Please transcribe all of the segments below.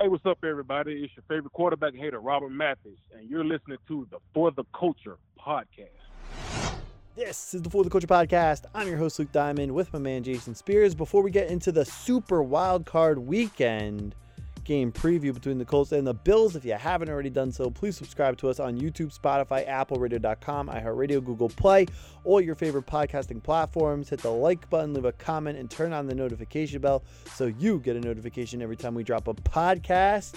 Hey, what's up, everybody? It's your favorite quarterback hater, Robert Mathis, and you're listening to the For the Culture podcast. This is the For the Culture podcast. I'm your host, Luke Diamond, with my man, Jason Spears. Before we get into the super wild card weekend, game preview between the Colts and the Bills. If you haven't already done so, please subscribe to us on YouTube, Spotify, Apple Radio.com, iHeartRadio, Google Play, all your favorite podcasting platforms. Hit the like button, leave a comment, and turn on the notification bell so you get a notification every time we drop a podcast.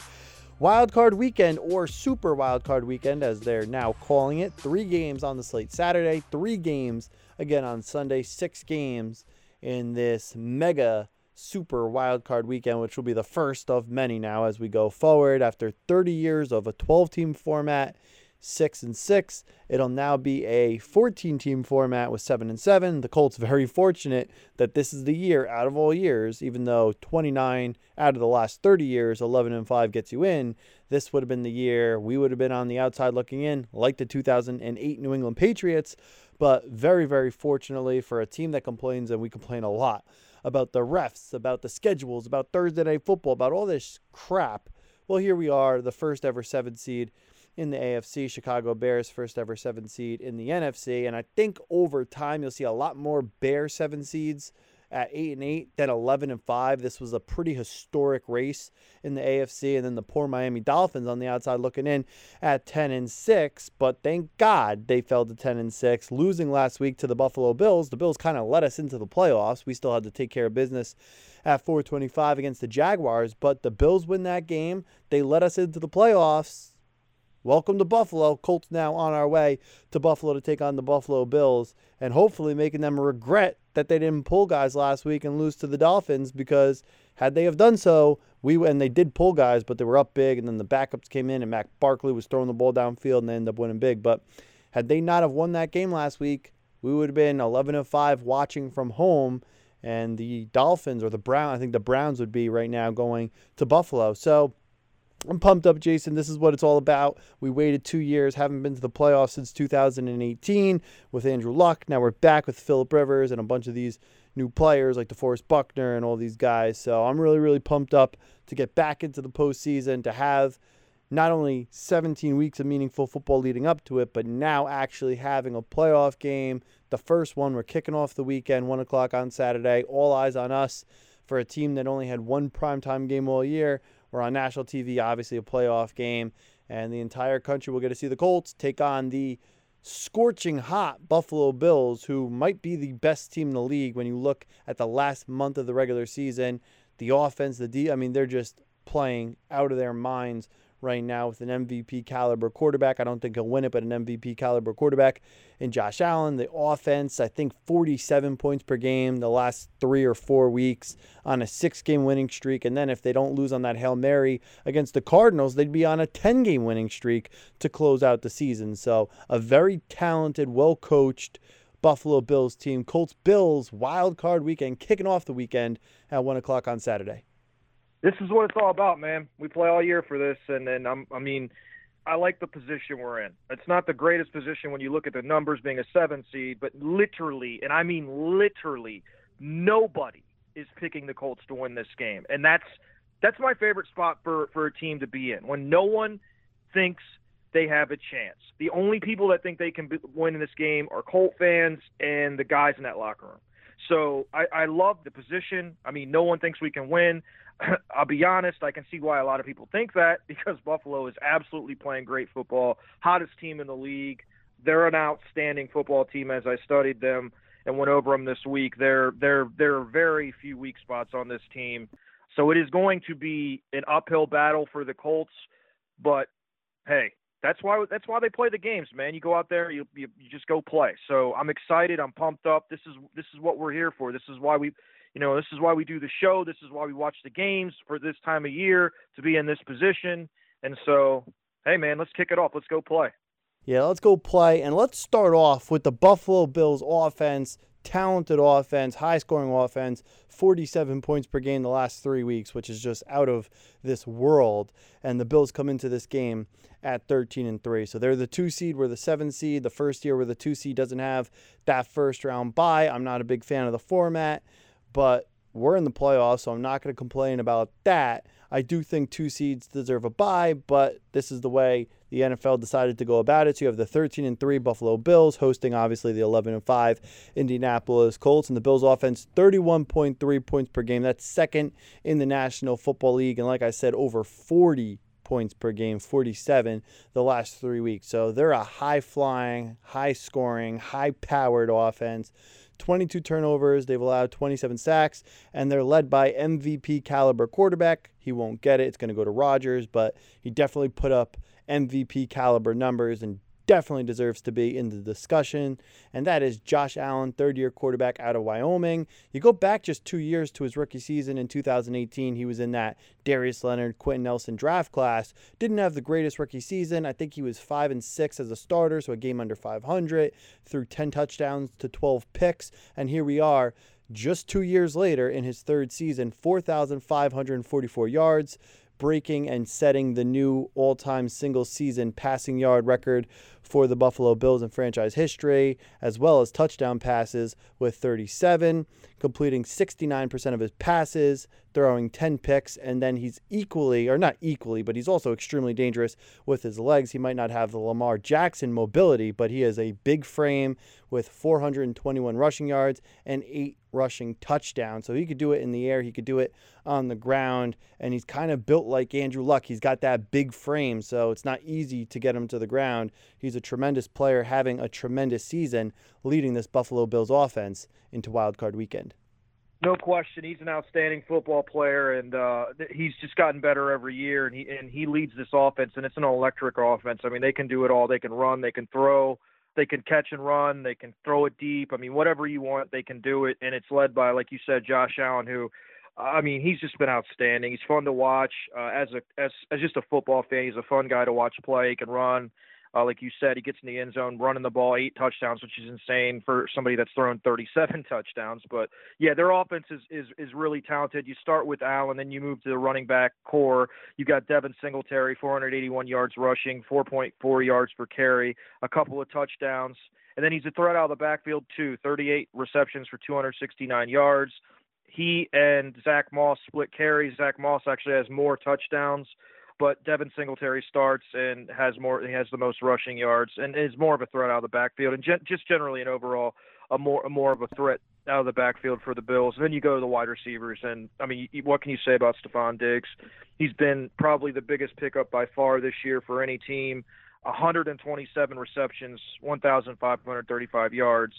Wildcard weekend or Super Wildcard weekend, as they're now calling it. Three games on the slate Saturday, three games again on Sunday, six games in this mega super wild card weekend, which will be the first of many now as we go forward. After 30 years of a 12 team format, six and six, it'll now be a 14 team format with seven and seven. The Colts very fortunate that this is the year out of all years, even though 29 out of the last 30 years, 11 and five gets you in. This would have been the year we would have been on the outside looking in, like the 2008 New England Patriots. But very, very fortunately for a team that complains, and we complain a lot about the refs, about the schedules, about Thursday night football, about all this crap. Well, here we are, the first ever seven seed in the AFC, Chicago Bears, first ever seven seed in the NFC. And I think over time, you'll see a lot more Bear seven seeds at eight and eight, then eleven and five. This was a pretty historic race in the AFC, and then the poor Miami Dolphins on the outside looking in at ten and six. But thank God they fell to ten and six, losing last week to the Buffalo Bills. The Bills kind of let us into the playoffs. We still had to take care of business at 425 against the Jaguars, but the Bills win that game. They let us into the playoffs. Welcome to Buffalo. Colts now on our way to Buffalo to take on the Buffalo Bills and hopefully making them regret that they didn't pull guys last week and lose to the Dolphins because had they have done so, we and they did pull guys, but they were up big and then the backups came in and Matt Barkley was throwing the ball downfield and they ended up winning big. But had they not have won that game last week, we would have been 11 and 5 watching from home and the Dolphins or the Brown, I think the Browns would be right now going to Buffalo. So I'm pumped up, Jason. This is what it's all about. We waited two years, haven't been to the playoffs since 2018 with Andrew Luck. Now we're back with Philip Rivers and a bunch of these new players like DeForest Buckner and all these guys. So I'm really, really pumped up to get back into the postseason, to have not only 17 weeks of meaningful football leading up to it, but now actually having a playoff game. The first one, we're kicking off the weekend, 1 o'clock on Saturday. All eyes on us for a team that only had one primetime game all year. We're on national TV, obviously a playoff game, and the entire country will get to see the Colts take on the scorching hot Buffalo Bills, who might be the best team in the league when you look at the last month of the regular season. The offense, the D, I mean, they're just playing out of their minds right now with an MVP caliber quarterback. I don't think he'll win it, but an MVP caliber quarterback in Josh Allen. The offense, I think 47 points per game the last three or four weeks on a six game winning streak. And then if they don't lose on that Hail Mary against the Cardinals, they'd be on a 10 game winning streak to close out the season. So a very talented, well coached, Buffalo Bills team. Colts Bills wild card weekend kicking off the weekend at one o'clock on Saturday this is what it's all about, man. We play all year for this, and then I'm, I mean, I like the position we're in. It's not the greatest position when you look at the numbers being a seven seed, but literally, and I mean literally, nobody is picking the Colts to win this game, and that's that's my favorite spot for for a team to be in when no one thinks they have a chance. The only people that think they can be, win in this game are Colt fans and the guys in that locker room. So I, I love the position. I mean, no one thinks we can win. I'll be honest, I can see why a lot of people think that because Buffalo is absolutely playing great football, hottest team in the league. They're an outstanding football team as I studied them and went over them this week. There there there are very few weak spots on this team. So it is going to be an uphill battle for the Colts, but hey, that's why that's why they play the games, man. You go out there, you, you you just go play. So I'm excited, I'm pumped up. This is this is what we're here for. This is why we you know, this is why we do the show. This is why we watch the games for this time of year to be in this position. And so, hey, man, let's kick it off. Let's go play. Yeah, let's go play. And let's start off with the Buffalo Bills offense. Talented offense, high scoring offense, 47 points per game the last three weeks, which is just out of this world. And the Bills come into this game at 13 and 3. So they're the two seed, we're the seven seed. The first year where the two seed doesn't have that first round bye. I'm not a big fan of the format but we're in the playoffs, so I'm not going to complain about that. I do think two seeds deserve a bye, but this is the way the NFL decided to go about it. So you have the 13 and 3 Buffalo Bills hosting obviously the 11 and 5 Indianapolis Colts and the Bills offense 31.3 points per game. That's second in the National Football League and like I said over 40 points per game, 47 the last 3 weeks. So they're a high flying, high scoring, high powered offense. 22 turnovers. They've allowed 27 sacks, and they're led by MVP caliber quarterback. He won't get it. It's going to go to Rodgers, but he definitely put up MVP caliber numbers and definitely deserves to be in the discussion, and that is Josh Allen, third year quarterback out of Wyoming. You go back just two years to his rookie season in 2018, he was in that Darius Leonard, Quenton Nelson draft class. Didn't have the greatest rookie season. I think he was 5 and 6 as a starter, so a game under 500, threw 10 touchdowns to 12 picks, and here we are. Just two years later, in his third season, 4,544 yards, breaking and setting the new all time single season passing yard record for the Buffalo Bills in franchise history, as well as touchdown passes with 37, completing 69% of his passes, throwing 10 picks, and then he's equally, or not equally, but he's also extremely dangerous with his legs. He might not have the Lamar Jackson mobility, but he has a big frame with 421 rushing yards and eight rushing touchdowns. So he could do it in the air, he could do it on the ground, and he's kind of built like Andrew Luck. He's got that big frame, so it's not easy to get him to the ground. He's a tremendous player, having a tremendous season, leading this Buffalo Bills offense into Wild Card Weekend. No question, he's an outstanding football player, and uh, he's just gotten better every year. And he and he leads this offense, and it's an electric offense. I mean, they can do it all. They can run, they can throw, they can catch and run, they can throw it deep. I mean, whatever you want, they can do it. And it's led by, like you said, Josh Allen, who I mean, he's just been outstanding. He's fun to watch uh, as a as as just a football fan. He's a fun guy to watch play. He can run. Uh, like you said, he gets in the end zone, running the ball, eight touchdowns, which is insane for somebody that's thrown 37 touchdowns. But yeah, their offense is is is really talented. You start with Allen, then you move to the running back core. You got Devin Singletary, 481 yards rushing, 4.4 yards per carry, a couple of touchdowns. And then he's a threat out of the backfield too. 38 receptions for 269 yards. He and Zach Moss split carries. Zach Moss actually has more touchdowns but Devin Singletary starts and has more. He has the most rushing yards and is more of a threat out of the backfield and gen- just generally an overall a more a more of a threat out of the backfield for the Bills. And then you go to the wide receivers, and I mean, what can you say about Stefon Diggs? He's been probably the biggest pickup by far this year for any team. 127 receptions, 1,535 yards.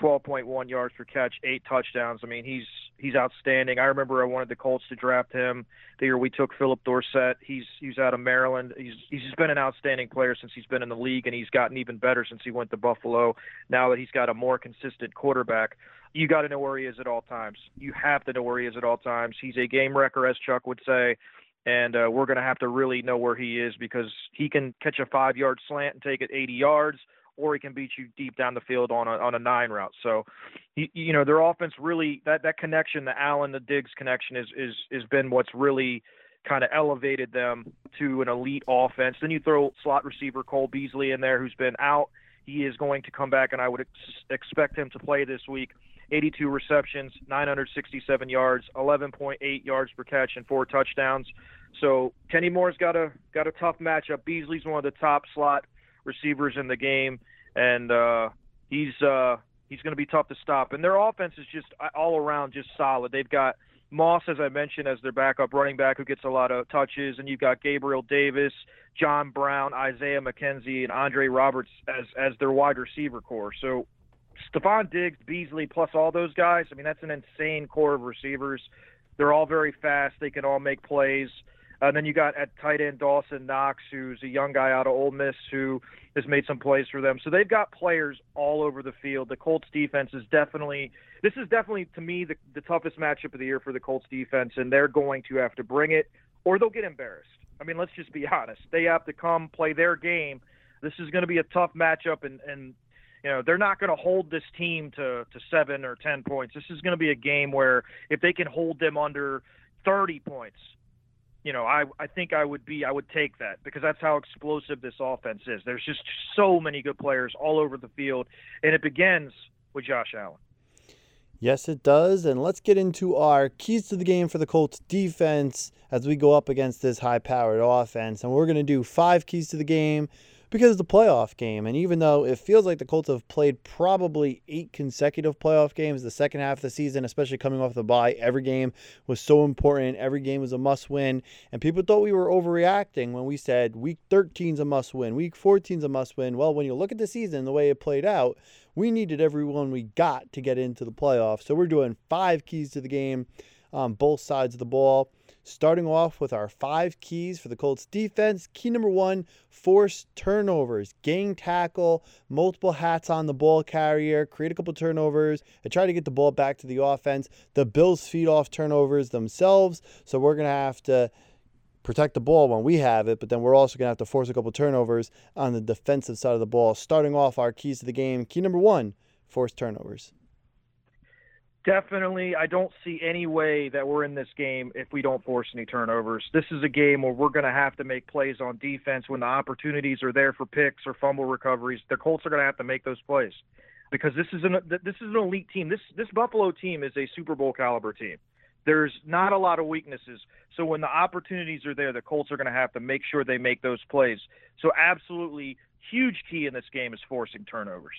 12.1 yards per catch, eight touchdowns. I mean, he's he's outstanding. I remember I wanted the Colts to draft him the year we took Phillip Dorsett. He's he's out of Maryland. He's he's been an outstanding player since he's been in the league, and he's gotten even better since he went to Buffalo. Now that he's got a more consistent quarterback, you got to know where he is at all times. You have to know where he is at all times. He's a game wrecker, as Chuck would say. And uh, we're going to have to really know where he is because he can catch a five-yard slant and take it 80 yards or he can beat you deep down the field on a on a nine route. So, you, you know, their offense really that that connection, the Allen the Diggs connection, is is has been what's really kind of elevated them to an elite offense. Then you throw slot receiver Cole Beasley in there, who's been out. He is going to come back, and I would ex- expect him to play this week. 82 receptions, 967 yards, 11.8 yards per catch, and four touchdowns. So Kenny Moore's got a got a tough matchup. Beasley's one of the top slot receivers in the game, and uh, he's uh, he's going to be tough to stop. And their offense is just uh, all around just solid. They've got Moss, as I mentioned, as their backup running back who gets a lot of touches, and you've got Gabriel Davis, John Brown, Isaiah McKenzie, and Andre Roberts as as their wide receiver core. So Stefon Diggs, Beasley, plus all those guys. I mean, that's an insane core of receivers. They're all very fast. They can all make plays. And then you got at tight end Dawson Knox, who's a young guy out of Ole Miss who has made some plays for them. So they've got players all over the field. The Colts defense is definitely this is definitely to me the, the toughest matchup of the year for the Colts defense, and they're going to have to bring it or they'll get embarrassed. I mean, let's just be honest. They have to come play their game. This is going to be a tough matchup, and and you know they're not going to hold this team to to seven or ten points. This is going to be a game where if they can hold them under 30 points, you know, I I think I would be I would take that because that's how explosive this offense is. There's just so many good players all over the field, and it begins with Josh Allen. Yes, it does. And let's get into our keys to the game for the Colts defense as we go up against this high powered offense. And we're going to do five keys to the game because it's a playoff game. And even though it feels like the Colts have played probably eight consecutive playoff games the second half of the season, especially coming off the bye, every game was so important. Every game was a must win. And people thought we were overreacting when we said week 13 is a must win, week 14 is a must win. Well, when you look at the season, the way it played out, we needed everyone we got to get into the playoffs. So we're doing five keys to the game on both sides of the ball. Starting off with our five keys for the Colts defense. Key number one force turnovers, gang tackle, multiple hats on the ball carrier, create a couple turnovers, and try to get the ball back to the offense. The Bills feed off turnovers themselves, so we're going to have to protect the ball when we have it, but then we're also going to have to force a couple turnovers on the defensive side of the ball. Starting off our keys to the game, key number one, force turnovers. Definitely, I don't see any way that we're in this game if we don't force any turnovers. This is a game where we're going to have to make plays on defense when the opportunities are there for picks or fumble recoveries. The Colts are going to have to make those plays because this is an this is an elite team. This this Buffalo team is a Super Bowl caliber team. There's not a lot of weaknesses. So when the opportunities are there, the Colts are going to have to make sure they make those plays. So absolutely huge key in this game is forcing turnovers.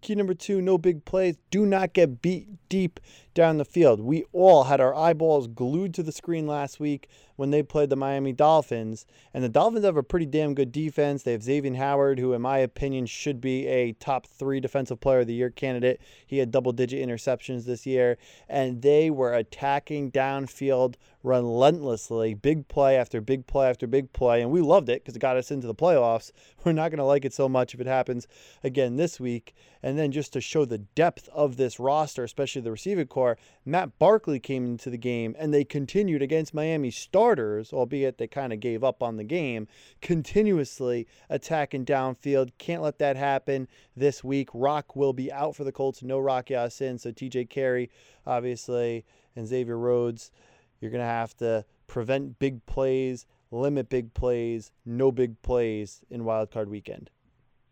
Key number two, no big plays. Do not get beat deep down the field. We all had our eyeballs glued to the screen last week when they played the Miami Dolphins. And the Dolphins have a pretty damn good defense. They have Xavier Howard, who, in my opinion, should be a top three defensive player of the year candidate. He had double digit interceptions this year. And they were attacking downfield relentlessly, big play after big play after big play. And we loved it because it got us into the playoffs. We're not going to like it so much if it happens again this week. And then just to show the depth of this roster, especially the receiving core, Matt Barkley came into the game and they continued against Miami starters, albeit they kind of gave up on the game, continuously attacking downfield. Can't let that happen this week. Rock will be out for the Colts. No Rock Ya-Sin. So TJ Carrie, obviously, and Xavier Rhodes. You're going to have to prevent big plays, limit big plays, no big plays in Wild Card Weekend.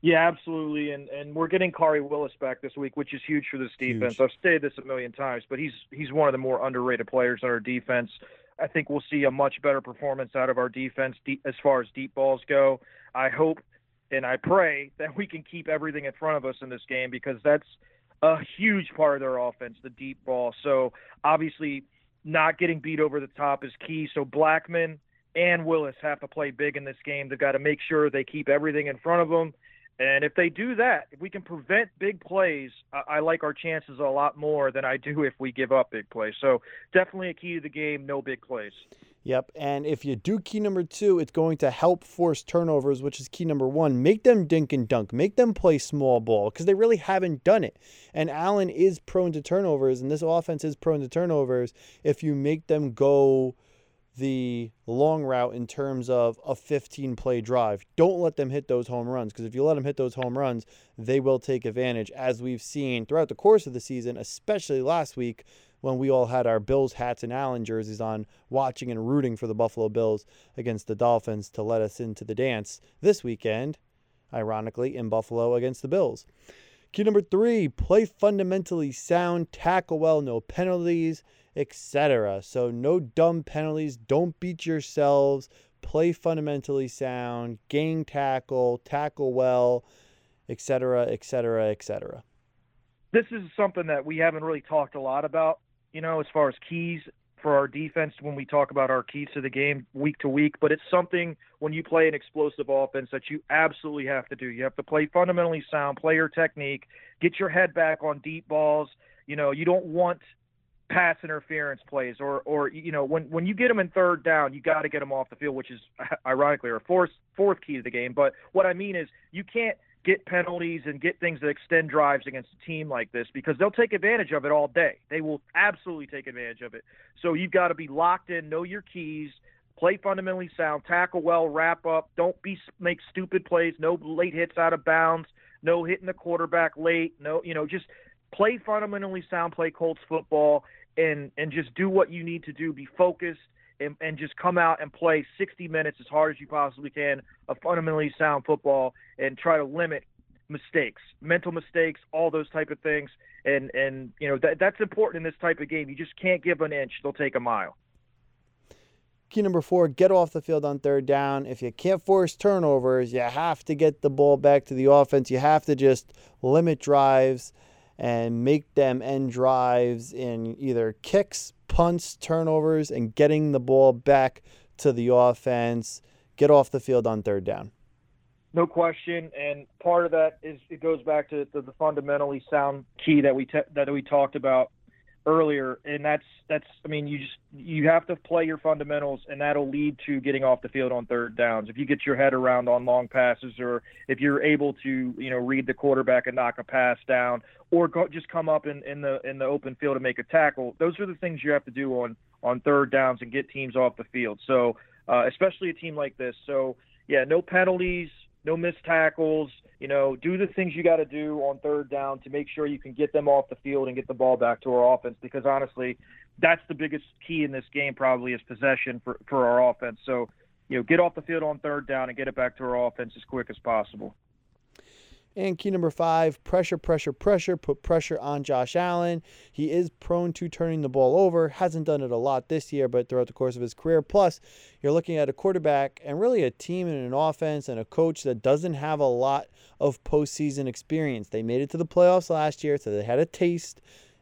Yeah, absolutely, and and we're getting Khari Willis back this week, which is huge for this defense. Huge. I've stated this a million times, but he's he's one of the more underrated players on our defense. I think we'll see a much better performance out of our defense deep, as far as deep balls go. I hope and I pray that we can keep everything in front of us in this game because that's a huge part of their offense, the deep ball. So obviously, not getting beat over the top is key. So Blackmon and Willis have to play big in this game. They've got to make sure they keep everything in front of them and if they do that, if we can prevent big plays, I, I like our chances a lot more than I do if we give up big plays. So definitely a key to the game, no big plays. Yep. And if you do key number two, it's going to help force turnovers, which is key number one. Make them dink and dunk. Make them play small ball because they really haven't done it. And Allen is prone to turnovers, and this offense is prone to turnovers if you make them go the long route in terms of a 15 play drive. Don't let them hit those home runs because if you let them hit those home runs, they will take advantage, as we've seen throughout the course of the season, especially last week when we all had our Bills hats and Allen jerseys on, watching and rooting for the Buffalo Bills against the Dolphins to let us into the dance this weekend, ironically, in Buffalo against the Bills. Key number three play fundamentally sound, tackle well, no penalties etc. So no dumb penalties. Don't beat yourselves. Play fundamentally sound. Gang tackle. Tackle well, etc. etc. etc. This is something that we haven't really talked a lot about. You know, as far as keys for our defense when we talk about our keys to the game week to week, but it's something when you play an explosive offense that you absolutely have to do. You have to play fundamentally sound, player technique, get your head back on deep balls. You know, you don't want pass interference plays or or you know when when you get them in third down you got to get them off the field which is ironically our fourth fourth key to the game. But what i mean is you can't get penalties and get things that extend drives against a team like this because they'll take advantage of it all day. They will absolutely take advantage of it. So you've got to be locked in know your keys play fundamentally sound tackle well wrap up don't be make stupid plays no late hits out of bounds no hitting the quarterback late no you know just play fundamentally sound play colts football and and just do what you need to do. Be focused and, and just come out and play 60 minutes as hard as you possibly can of fundamentally sound football and try to limit mistakes, mental mistakes, all those type of things. And and you know that that's important in this type of game. You just can't give an inch; they'll take a mile. Key number four, get off the field on third down. If you can't force turnovers, you have to get the ball back to the offense. You have to just limit drives and make them end drives in either kicks, punts, turnovers, and getting the ball back to the offense. Get off the field on third down. No question, and part of that is it goes back to the, the fundamentally sound key that we te- that we talked about earlier, and that's that's I mean you just you have to play your fundamentals, and that'll lead to getting off the field on third downs. If you get your head around on long passes, or if you're able to you know read the quarterback and knock a pass down, or go, just come up in, in the in the open field and make a tackle, those are the things you have to do on on third downs and get teams off the field. So uh, especially a team like this. So yeah, no penalties no missed tackles. You know, do the things you got to do on third down to make sure you can get them off the field and get the ball back to our offense. Because honestly, that's the biggest key in this game. Probably is possession for for our offense. So, you know, get off the field on third down and get it back to our offense as quick as possible. And key number five, pressure, pressure, pressure. Put pressure on Josh Allen. He is prone to turning the ball over. Hasn't done it a lot this year, but throughout the course of his career. Plus, you're looking at a quarterback and really a team and an offense and a coach that doesn't have a lot of postseason experience. They made it to the playoffs last year, so they had a taste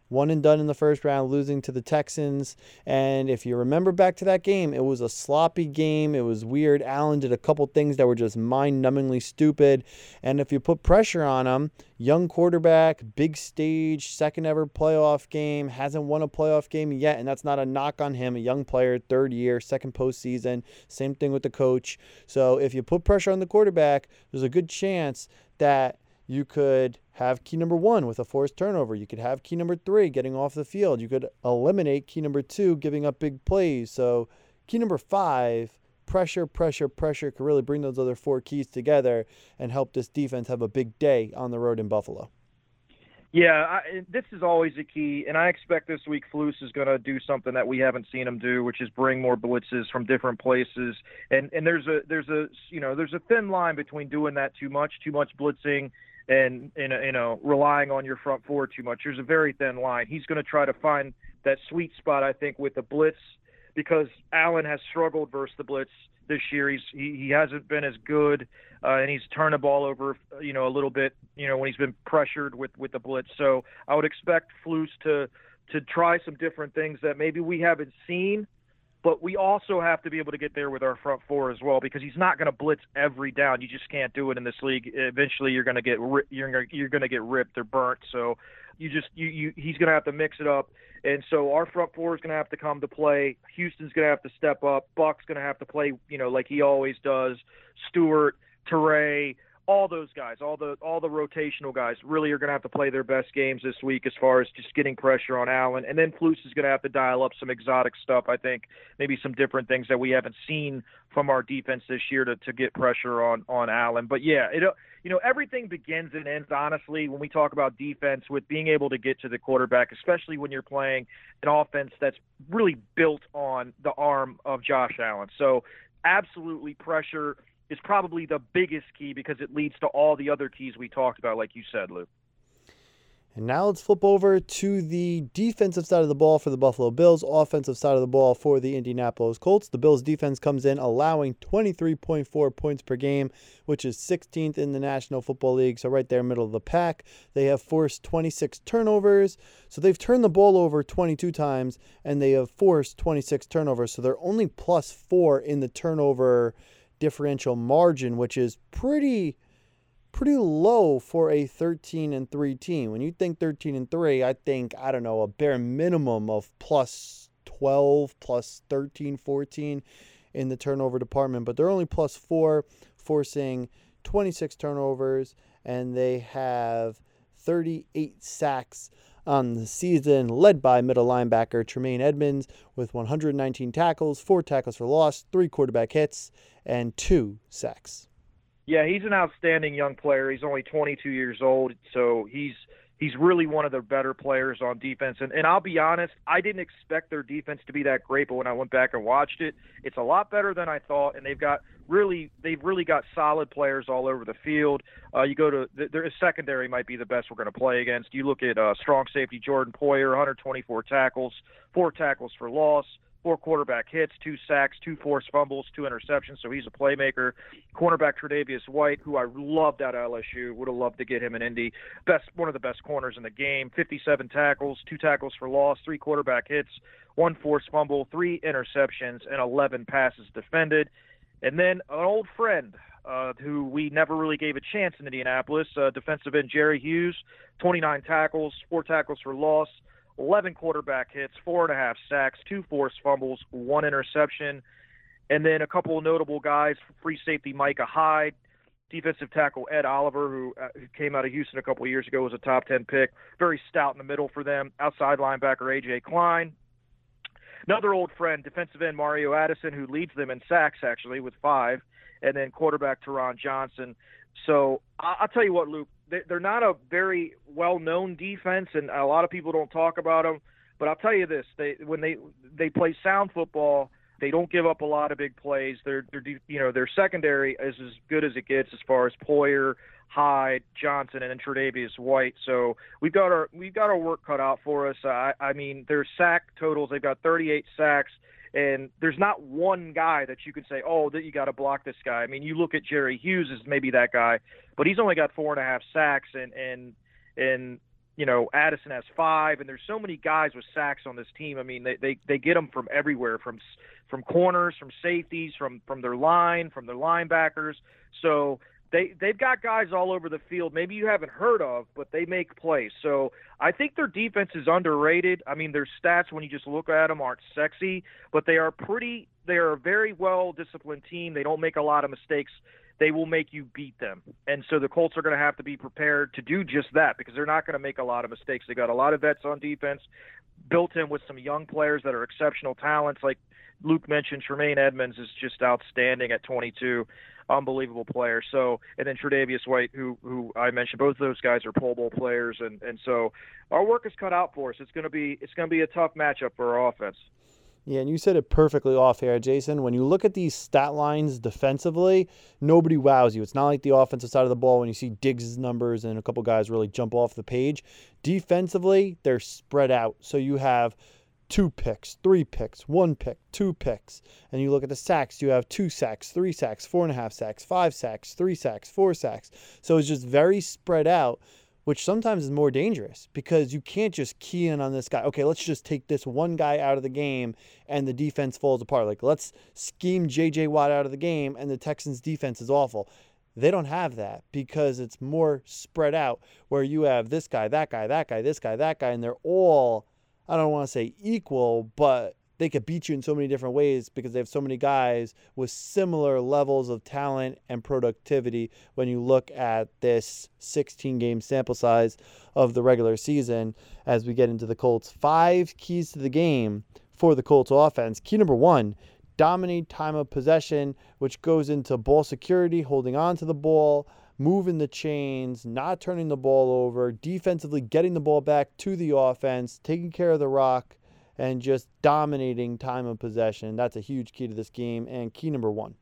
one and done in the first round, losing to the Texans. And if you remember back to that game, it was a sloppy game. It was weird. Allen did a couple things that were just mind numbingly stupid. And if you put pressure on him, young quarterback, big stage, second ever playoff game, hasn't won a playoff game yet. And that's not a knock on him, a young player, third year, second postseason. Same thing with the coach. So if you put pressure on the quarterback, there's a good chance that you could have key number one with a forced turnover. You could have key number three getting off the field. You could eliminate key number two giving up big plays. So, key number five, pressure, pressure, pressure, could really bring those other four keys together and help this defense have a big day on the road in Buffalo. Yeah, I, this is always a key, and I expect this week Flus is going to do something that we haven't seen him do, which is bring more blitzes from different places. And and there's a there's a you know there's a thin line between doing that too much, too much blitzing, and you know relying on your front four too much. There's a very thin line. He's going to try to find that sweet spot, I think, with the blitz because Allen has struggled versus the blitz this year. He's he, he hasn't been as good, uh, and he's turned the ball over, you know, a little bit, you know, when he's been pressured with with the blitz. So I would expect Flus to to try some different things that maybe we haven't seen but we also have to be able to get there with our front four as well because he's not going to blitz every down. You just can't do it in this league. Eventually, you're going to get you're gonna, you're going to get ripped or burnt. So you just you, you he's going to have to mix it up. And so our front four is going to have to come to play. Houston's going to have to step up. Buck's going to have to play, you know, like he always does. Stewart, Turay, all those guys, all the all the rotational guys, really are going to have to play their best games this week as far as just getting pressure on Allen. And then Flus is going to have to dial up some exotic stuff. I think maybe some different things that we haven't seen from our defense this year to, to get pressure on on Allen. But yeah, it you know everything begins and ends honestly when we talk about defense with being able to get to the quarterback, especially when you're playing an offense that's really built on the arm of Josh Allen. So absolutely pressure is probably the biggest key because it leads to all the other keys we talked about, like you said, Lou. And now let's flip over to the defensive side of the ball for the Buffalo Bills, offensive side of the ball for the Indianapolis Colts. The Bills defense comes in allowing 23.4 points per game, which is 16th in the National Football League, so right there middle of the pack. They have forced 26 turnovers, so they've turned the ball over 22 times and they have forced 26 turnovers, so they're only plus 4 in the turnover differential margin, which is pretty pretty low for a 13 and 3 team. When you think 13 and 3, I think I don't know, a bare minimum of plus 12, plus 13, 14 in the turnover department, but they're only plus 4 forcing 26 turnovers and they have 38 sacks on the season, led by middle linebacker Tremaine Edmunds with 119 tackles, four tackles for loss, three quarterback hits, and two sacks. Yeah, he's an outstanding young player. He's only 22 years old, so he's He's really one of the better players on defense. And, and I'll be honest, I didn't expect their defense to be that great, but when I went back and watched it, it's a lot better than I thought. And they've got really, they've really got solid players all over the field. Uh, you go to their secondary might be the best we're going to play against. You look at uh, strong safety Jordan Poyer, 124 tackles, four tackles for loss four quarterback hits, two sacks, two forced fumbles, two interceptions. So he's a playmaker. Cornerback Tre'Davious White, who I loved at LSU, would have loved to get him in Indy. Best, one of the best corners in the game. 57 tackles, two tackles for loss, three quarterback hits, one forced fumble, three interceptions, and 11 passes defended. And then an old friend, uh, who we never really gave a chance in Indianapolis, uh, defensive end Jerry Hughes, 29 tackles, four tackles for loss, 11 quarterback hits, four and a half sacks, two forced fumbles, one interception, and then a couple of notable guys: free safety Micah Hyde, defensive tackle Ed Oliver, who, uh, who came out of Houston a couple of years ago, was a top 10 pick, very stout in the middle for them. Outside linebacker AJ Klein. Another old friend, defensive end Mario Addison, who leads them in sacks actually with five, and then quarterback Taron Johnson. So I'll tell you what, Luke, they're not a very well-known defense, and a lot of people don't talk about them. But I'll tell you this: they when they they play sound football, they don't give up a lot of big plays. They're they're you know their secondary is as good as it gets as far as Poyer, Hyde, Johnson, and Tre'Davious White. So we've got our we've got our work cut out for us. I, I mean, their sack totals they've got 38 sacks. And there's not one guy that you can say, oh, that you got to block this guy. I mean, you look at Jerry Hughes as maybe that guy, but he's only got four and a half sacks, and and and you know Addison has five, and there's so many guys with sacks on this team. I mean, they they they get them from everywhere, from from corners, from safeties, from from their line, from their linebackers. So they they've got guys all over the field maybe you haven't heard of but they make plays. So i think their defense is underrated. I mean their stats when you just look at them aren't sexy but they are pretty they are a very well disciplined team. They don't make a lot of mistakes they will make you beat them and so the colts are going to have to be prepared to do just that because they're not going to make a lot of mistakes they got a lot of vets on defense built in with some young players that are exceptional talents like luke mentioned tremaine Edmunds is just outstanding at 22 unbelievable player. So, and then Tre'Davious White, who who I mentioned, both of those guys are Pro Bowl players, and and so our work is cut out for us. It's going to be it's going to be a tough matchup for our offense. Yeah, and you said it perfectly off here, Jason. When you look at these stat lines defensively, nobody wows you. It's not like the offensive side of the ball when you see Diggs' numbers and a couple guys really jump off the page. Defensively, they're spread out. So you have two picks, three picks, one pick, two picks. And you look at the sacks, you have two sacks, three sacks, four and a half sacks, five sacks, three sacks, four sacks. So it's just very spread out, which sometimes is more dangerous because you can't just key in on this guy. Okay, let's just take this one guy out of the game and the defense falls apart. Like, let's scheme JJ Watt out of the game and the Texans' defense is awful. They don't have that because it's more spread out where you have this guy, that guy, that guy, this guy, that guy, and they're all I don't want to say equal, but they could beat you in so many different ways because they have so many guys with similar levels of talent and productivity when you look at this 16 game sample size of the regular season as we get into the Colts. Five keys to the game for the Colts offense. Key number one dominate time of possession, which goes into ball security, holding on to the ball, moving the chains, not turning the ball over, defensively getting the ball back to the offense, taking care of the rock, and just dominating time of possession. That's a huge key to this game and key number one.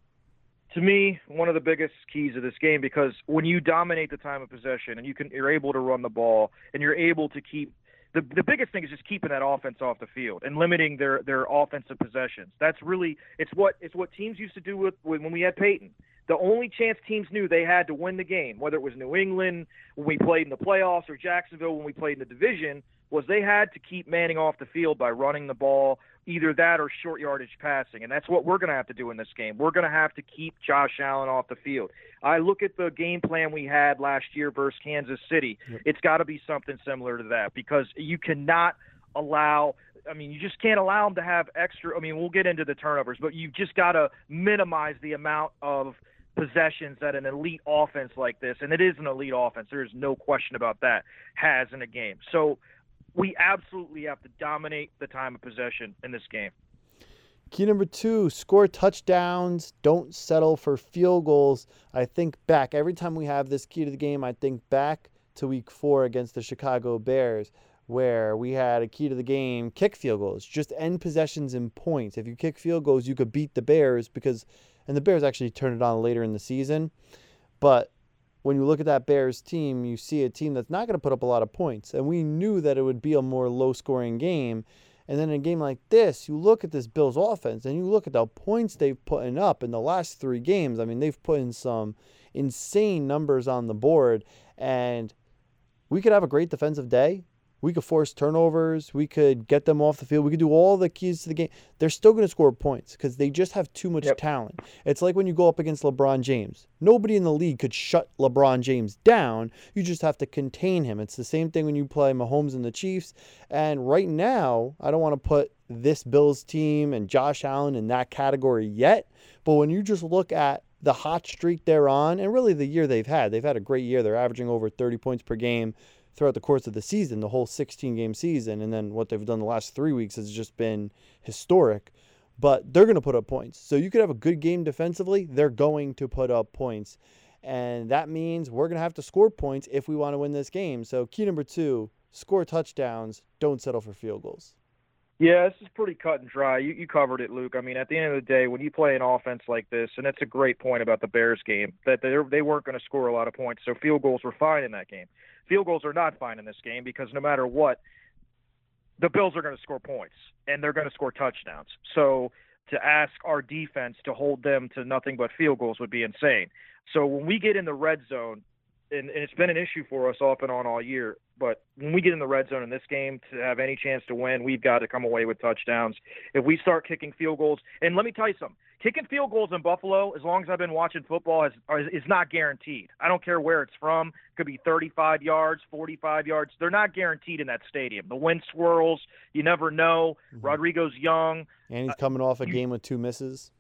To me, one of the biggest keys of this game because when you dominate the time of possession and you can you're able to run the ball and you're able to keep the the biggest thing is just keeping that offense off the field and limiting their their offensive possessions. That's really it's what it's what teams used to do with, with when we had Peyton the only chance teams knew they had to win the game, whether it was New England when we played in the playoffs or Jacksonville when we played in the division, was they had to keep Manning off the field by running the ball, either that or short yardage passing. And that's what we're going to have to do in this game. We're going to have to keep Josh Allen off the field. I look at the game plan we had last year versus Kansas City. It's got to be something similar to that because you cannot allow I mean, you just can't allow them to have extra. I mean, we'll get into the turnovers, but you've just got to minimize the amount of possessions that an elite offense like this, and it is an elite offense, there is no question about that, has in a game. So we absolutely have to dominate the time of possession in this game. Key number two, score touchdowns. Don't settle for field goals. I think back. Every time we have this key to the game, I think back to week four against the Chicago Bears, where we had a key to the game kick field goals, just end possessions and points. If you kick field goals, you could beat the Bears because, and the Bears actually turned it on later in the season. But when you look at that Bears team, you see a team that's not going to put up a lot of points. And we knew that it would be a more low scoring game. And then in a game like this, you look at this Bills offense and you look at the points they've put in up in the last three games. I mean, they've put in some insane numbers on the board. And we could have a great defensive day. We could force turnovers. We could get them off the field. We could do all the keys to the game. They're still going to score points because they just have too much Yep. talent. It's like when you go up against LeBron James. Nobody in the league could shut LeBron James down. You just have to contain him. It's the same thing when you play Mahomes and the Chiefs. And right now, I don't want to put this Bills team and Josh Allen in that category yet. But when you just look at the hot streak they're on, and really the year they've had, they've had a great year. They're averaging over 30 points per game throughout the course of the season, the whole 16 game season. And then what they've done the last three weeks has just been historic. But they're going to put up points. So you could have a good game defensively, they're going to put up points. And that means we're going to have to score points if we want to win this game. So, key number two score touchdowns, don't settle for field goals. Yeah, this is pretty cut and dry. You you covered it, Luke. I mean, at the end of the day, when you play an offense like this, and that's a great point about the Bears game, that they they weren't going to score a lot of points, so field goals were fine in that game. Field goals are not fine in this game because no matter what, the Bills are going to score points and they're going to score touchdowns. So to ask our defense to hold them to nothing but field goals would be insane. So when we get in the red zone, and, and it's been an issue for us off and on all year. But when we get in the red zone in this game to have any chance to win, we've got to come away with touchdowns. If we start kicking field goals, and let me tell you something, kicking field goals in Buffalo, as long as I've been watching football, is is not guaranteed. I don't care where it's from. It could be 35 yards, 45 yards. They're not guaranteed in that stadium. The wind swirls. You never know. Mm-hmm. Rodrigo's young. And he's coming off a game with two misses.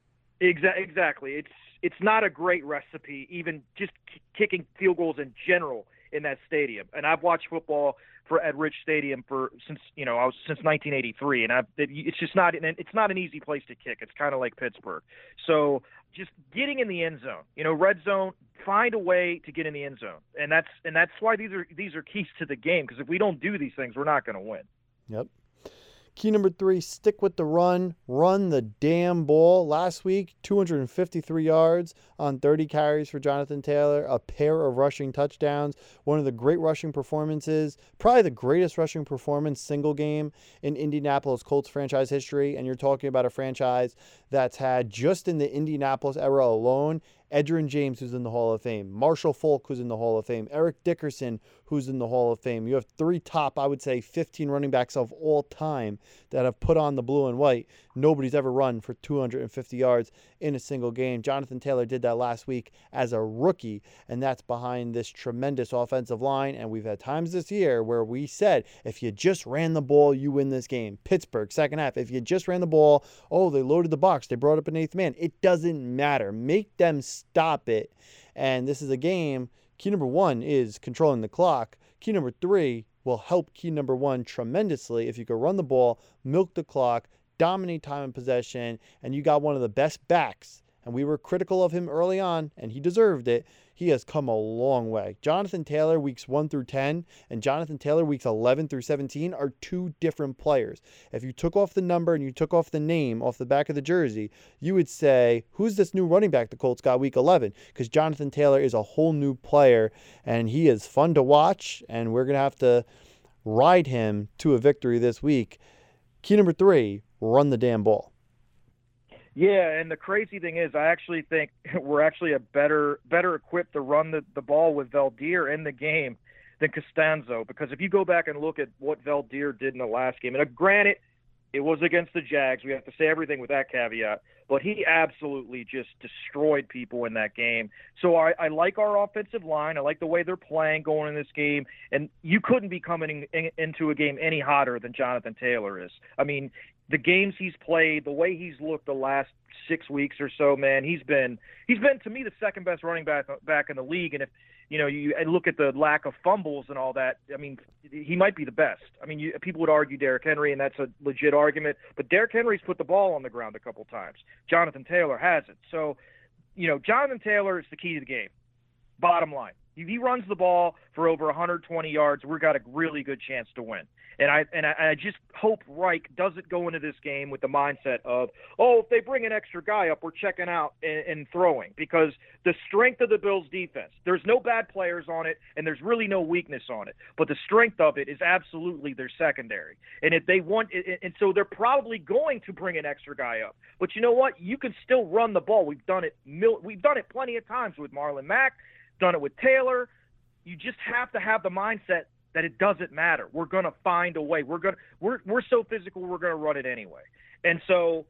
Exa- exactly. It's it's not a great recipe, even just k- kicking field goals in general in that stadium. And I've watched football for at Rich Stadium for since you know I was since 1983, and I it, it's just not an, it's not an easy place to kick. It's kind of like Pittsburgh. So just getting in the end zone, you know, red zone, find a way to get in the end zone, and that's and that's why these are these are keys to the game. Because if we don't do these things, we're not going to win. Yep. Key number three, stick with the run. Run the damn ball. Last week, 253 yards on 30 carries for Jonathan Taylor, a pair of rushing touchdowns, one of the great rushing performances, probably the greatest rushing performance single game in Indianapolis Colts franchise history. And you're talking about a franchise that's had just in the Indianapolis era alone Edgerrin James, who's in the Hall of Fame, Marshall Faulk, who's in the Hall of Fame, Eric Dickerson, who's in the Hall of Fame. You have three top, I would say, 15 running backs of all time that have put on the blue and white. Nobody's ever run for 250 yards in a single game. Jonathan Taylor did that last week as a rookie, and that's behind this tremendous offensive line. And we've had times this year where we said, if you just ran the ball, you win this game. Pittsburgh, second half, if you just ran the ball, oh, they loaded the box, they brought up an eighth man. It doesn't matter. Make them stop it. And this is a game. Key number one is controlling the clock. Key number three will help key number one tremendously if you can run the ball, milk the clock, dominate time and possession, and you got one of the best backs. And we were critical of him early on, and he deserved it. He has come a long way. Jonathan Taylor, weeks 1 through 10, and Jonathan Taylor, weeks 11 through 17, are two different players. If you took off the number and you took off the name off the back of the jersey, you would say, Who's this new running back the Colts got week 11? Because Jonathan Taylor is a whole new player, and he is fun to watch, and we're going to have to ride him to a victory this week. Key number three run the damn ball. Yeah, and the crazy thing is, I actually think we're actually a better better equipped to run the, the ball with Valdir in the game than Castonzo. Because if you go back and look at what Valdir did in the last game, and granted, it was against the Jags. We have to say everything with that caveat. But he absolutely just destroyed people in that game. So I, I like our offensive line. I like the way they're playing going in this game. And you couldn't be coming in, into a game any hotter than Jonathan Taylor is. I mean, the games he's played, the way he's looked the last six weeks or so, man, he's been he's been to me the second best running back back in the league. And if you know you look at the lack of fumbles and all that, I mean, he might be the best. I mean, you, people would argue Derrick Henry, and that's a legit argument. But Derrick Henry's put the ball on the ground a couple times. Jonathan Taylor hasn't. So, you know, Jonathan Taylor is the key to the game. Bottom line, If he runs the ball for over 120 yards, we've got a really good chance to win. And I and I, I just hope Reich doesn't go into this game with the mindset of, oh, if they bring an extra guy up, we're checking out and, and throwing because the strength of the Bills' defense, there's no bad players on it, and there's really no weakness on it. But the strength of it is absolutely their secondary. And if they want, and so they're probably going to bring an extra guy up. But you know what? You can still run the ball. We've done it. We've done it plenty of times with Marlon Mack, done it with Taylor. You just have to have the mindset that it doesn't matter. We're going to find a way. We're going to we're we're so physical. We're going to run it anyway. And so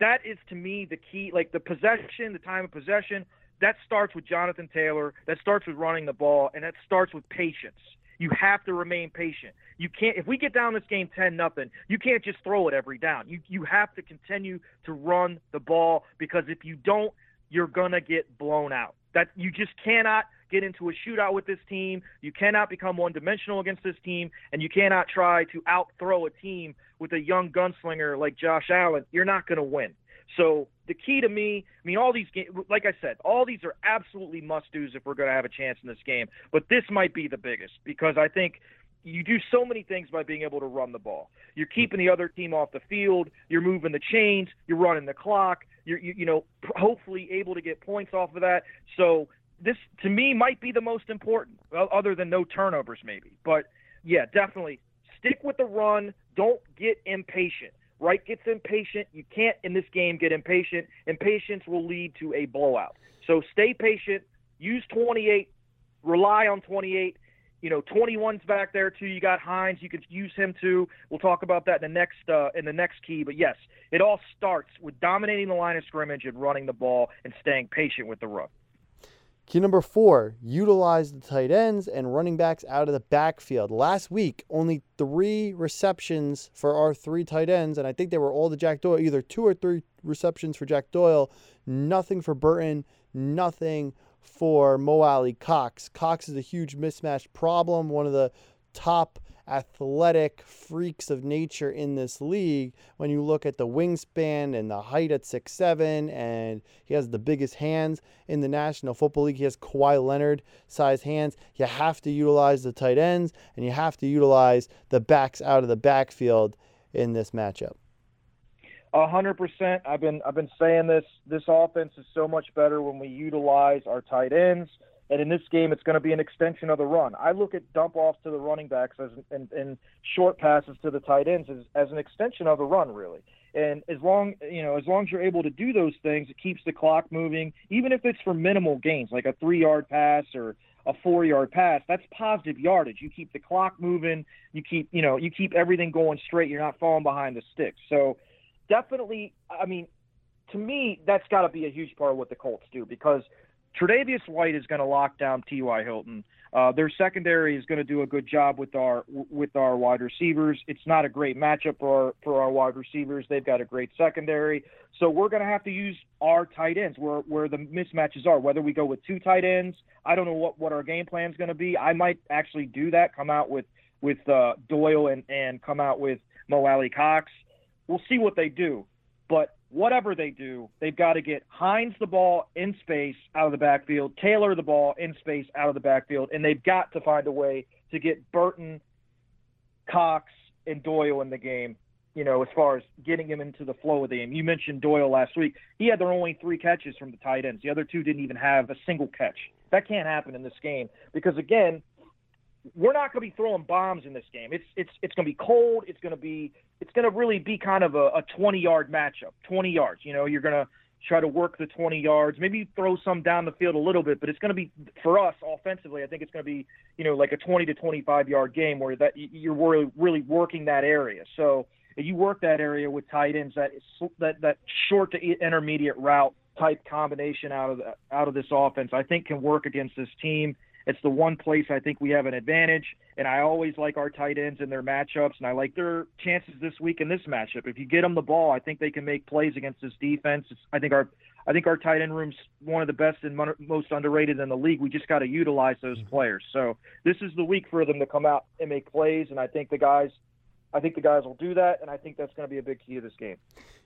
that is to me the key. Like the possession, the time of possession. That starts with Jonathan Taylor. That starts with running the ball, and that starts with patience. You have to remain patient. You can't if we get down this game 10 nothing, you can't just throw it every down. You you have to continue to run the ball because if you don't, you're to get blown out. That you just cannot get into a shootout with this team. You cannot become one dimensional against this team, and you cannot try to out throw a team with a young gunslinger like Josh Allen. You're not going to win. So the key to me, I mean, all these games, like I said, all these are absolutely must dos if we're going to have a chance in this game. But this might be the biggest because I think you do so many things by being able to run the ball. You're keeping the other team off the field. You're moving the chains. You're running the clock. You're you, you know hopefully able to get points off of that. So this to me might be the most important, other than no turnovers maybe. But yeah, definitely stick with the run. Don't get impatient. Reich gets impatient. You can't in this game get impatient. Impatience will lead to a blowout. So stay patient. Use 28. Rely on 28. You know, 21's back there too. You got Hines. You could use him too. We'll talk about that in the next uh, in the next key. But yes, it all starts with dominating the line of scrimmage and running the ball and staying patient with the run. Key number four, utilize the tight ends and running backs out of the backfield. Last week, only three receptions for our three tight ends, and I think they were all to Jack Doyle, either two or three receptions for Jack Doyle, nothing for Burton, nothing for Mo Alie-Cox. Cox is a huge mismatch problem, one of the top athletic freaks of nature in this league when you look at the wingspan and the height at six seven, and he has the biggest hands in the National Football League. He has Kawhi Leonard size hands. You have to utilize the tight ends and you have to utilize the backs out of the backfield in this matchup. A hundred percent. I've been I've been saying this. This offense is so much better when we utilize our tight ends. And in this game, it's going to be an extension of the run. I look at dump offs to the running backs as, and, and short passes to the tight ends as, as an extension of the run, really. And as long you know, as long as you're able to do those things, it keeps the clock moving. Even if it's for minimal gains, like a three-yard pass or a four-yard pass, that's positive yardage. You keep the clock moving. You keep you know you keep everything going straight. You're not falling behind the sticks. So definitely, I mean, to me, that's got to be a huge part of what the Colts do because Tre'Davious White is going to lock down T.Y. Hilton. Uh, their secondary is going to do a good job with our with our wide receivers. It's not a great matchup for our, for our wide receivers. They've got a great secondary, so we're going to have to use our tight ends where where the mismatches are. Whether we go with two tight ends, I don't know what what our game plan is going to be. I might actually do that. Come out with with uh, Doyle and and come out with Mo Alie-Cox. We'll see what they do, but whatever they do, they've got to get Hines the ball in space out of the backfield, Taylor the ball in space out of the backfield, and they've got to find a way to get Burton, Cox, and Doyle in the game. You know, as far as getting him into the flow of the game. You mentioned Doyle last week. He had their only three catches from the tight ends. The other two didn't even have a single catch. That can't happen in this game because again, we're not going to be throwing bombs in this game. It's it's it's going to be cold. It's going to be it's going to really be kind of a, a 20 yard matchup. 20 yards. You know, you're going to try to work the 20 yards, maybe throw some down the field a little bit, but it's going to be for us offensively. I think it's going to be you know like a 20 to 25 yard game where that you're really really working that area. So you work that area with tight ends that that that short to intermediate route type combination out of the, out of this offense. I think can work against this team. It's the one place I think we have an advantage, and I always like our tight ends and their matchups, and I like their chances this week in this matchup. If you get them the ball, I think they can make plays against this defense. It's, I think our I think our tight end room's one of the best and most underrated in the league. We just got to utilize those mm-hmm. players. So this is the week for them to come out and make plays, and I think the guys I think the guys will do that, and I think that's going to be a big key to this game.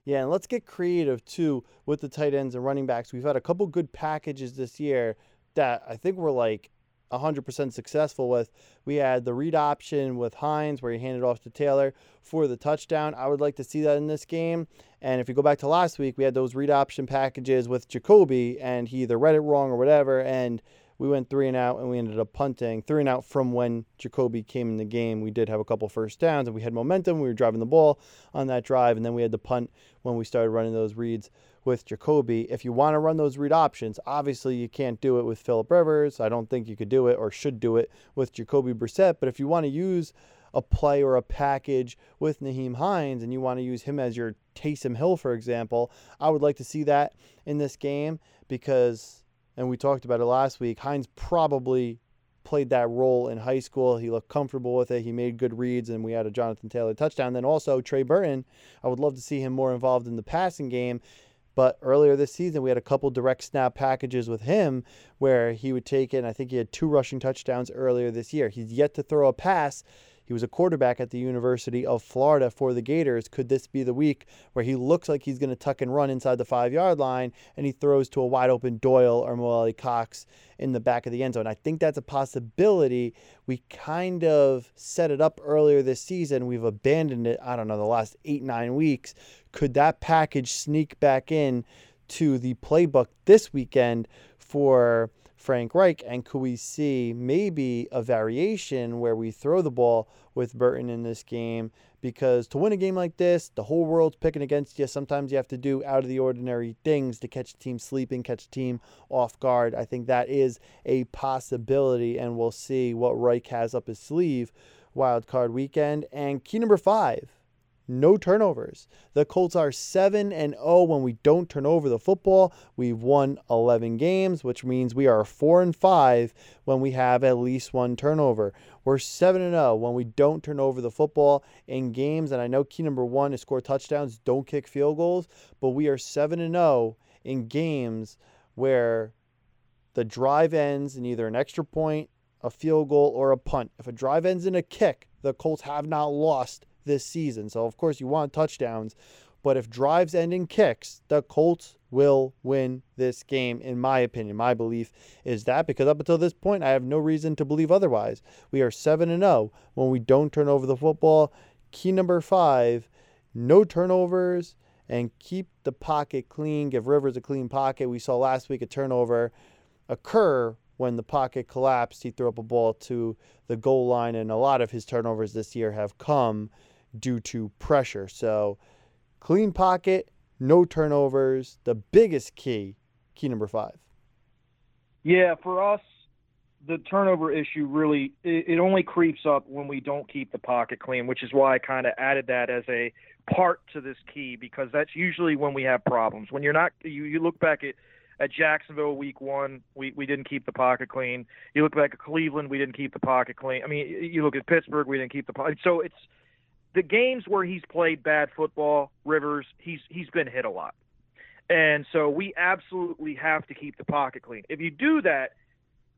Yeah, and let's get creative too with the tight ends and running backs. We've had a couple good packages this year that I think were like 100% successful with. We had the read option with Hines where he handed off to Taylor for the touchdown. I would like to see that in this game. And if you go back to last week, we had those read option packages with Jacoby, and he either read it wrong or whatever. And we went three and out and we ended up punting. Three and out from when Jacoby came in the game. We did have a couple first downs and we had momentum. We were driving the ball on that drive, and then we had the punt when we started running those reads with Jacoby. If you want to run those read options, obviously you can't do it with Philip Rivers. I don't think you could do it or should do it with Jacoby Brissett. But if you want to use a play or a package with Nyheim Hines and you want to use him as your Taysom Hill, for example, I would like to see that in this game because and we talked about it last week. Hines probably played that role in high school. He looked comfortable with it. He made good reads, and we had a Jonathan Taylor touchdown. Then also Trey Burton. I would love to see him more involved in the passing game. But earlier this season, we had a couple direct snap packages with him where he would take it. I think he had two rushing touchdowns earlier this year. He's yet to throw a pass he was a quarterback at the University of Florida for the Gators. Could this be the week where he looks like he's going to tuck and run inside the five yard line and he throws to a wide open Doyle or Mo Alie-Cox in the back of the end zone? I think that's a possibility. We kind of set it up earlier this season. We've abandoned it, I don't know, the last eight, nine weeks. Could that package sneak back in to the playbook this weekend for Frank Reich? And could we see maybe a variation where we throw the ball with Burton in this game? Because to win a game like this, the whole world's picking against you. Sometimes you have to do out of the ordinary things to catch a team sleeping, catch a team off guard. I think that is a possibility, and we'll see what Reich has up his sleeve wild card weekend. And key number five no turnovers. The Colts are 7 and 0 when we don't turn over the football. We've won 11 games, which means we are 4 and 5 when we have at least one turnover. We're 7 and 0 when we don't turn over the football in games and I know key number 1 is score touchdowns, don't kick field goals, but we are 7 and 0 in games where the drive ends in either an extra point, a field goal or a punt. If a drive ends in a kick, the Colts have not lost this season. So, of course, you want touchdowns. But if drives end in kicks, the Colts will win this game, in my opinion. My belief is that because up until this point, I have no reason to believe otherwise. We are 7 and 0 when we don't turn over the football. Key number five no turnovers and keep the pocket clean. Give Rivers a clean pocket. We saw last week a turnover occur when the pocket collapsed. He threw up a ball to the goal line, and a lot of his turnovers this year have come due to pressure. So, clean pocket, no turnovers, the biggest key, key number five. Yeah, for us, the turnover issue really it, only creeps up when we don't keep the pocket clean, which is why I kind of added that as a part to this key because that's usually when we have problems. When you're not, you, you look back at at Jacksonville week one, we, we didn't keep the pocket clean. You look back at Cleveland, we didn't keep the pocket clean. I mean, you look at Pittsburgh, we didn't keep the pocket. So it's the games where he's played bad football, Rivers, he's he's been hit a lot. And so we absolutely have to keep the pocket clean. If you do that,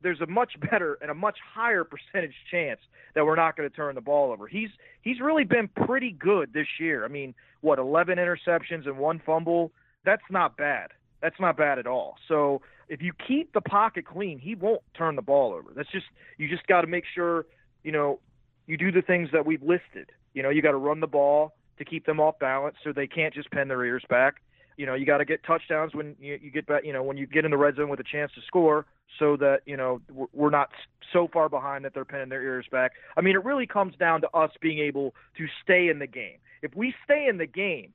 there's a much better and a much higher percentage chance that we're not going to turn the ball over. He's he's really been pretty good this year. I mean, what 11 interceptions and one fumble? That's not bad. That's not bad at all. So if you keep the pocket clean, he won't turn the ball over. That's just you just got to make sure you know you do the things that we've listed. You know, you got to run the ball to keep them off balance so they can't just pin their ears back. You know, you got to get touchdowns when you, you get back. You know, when you get in the red zone with a chance to score, so that you know we're not so far behind that they're pinning their ears back. I mean, it really comes down to us being able to stay in the game. If we stay in the game,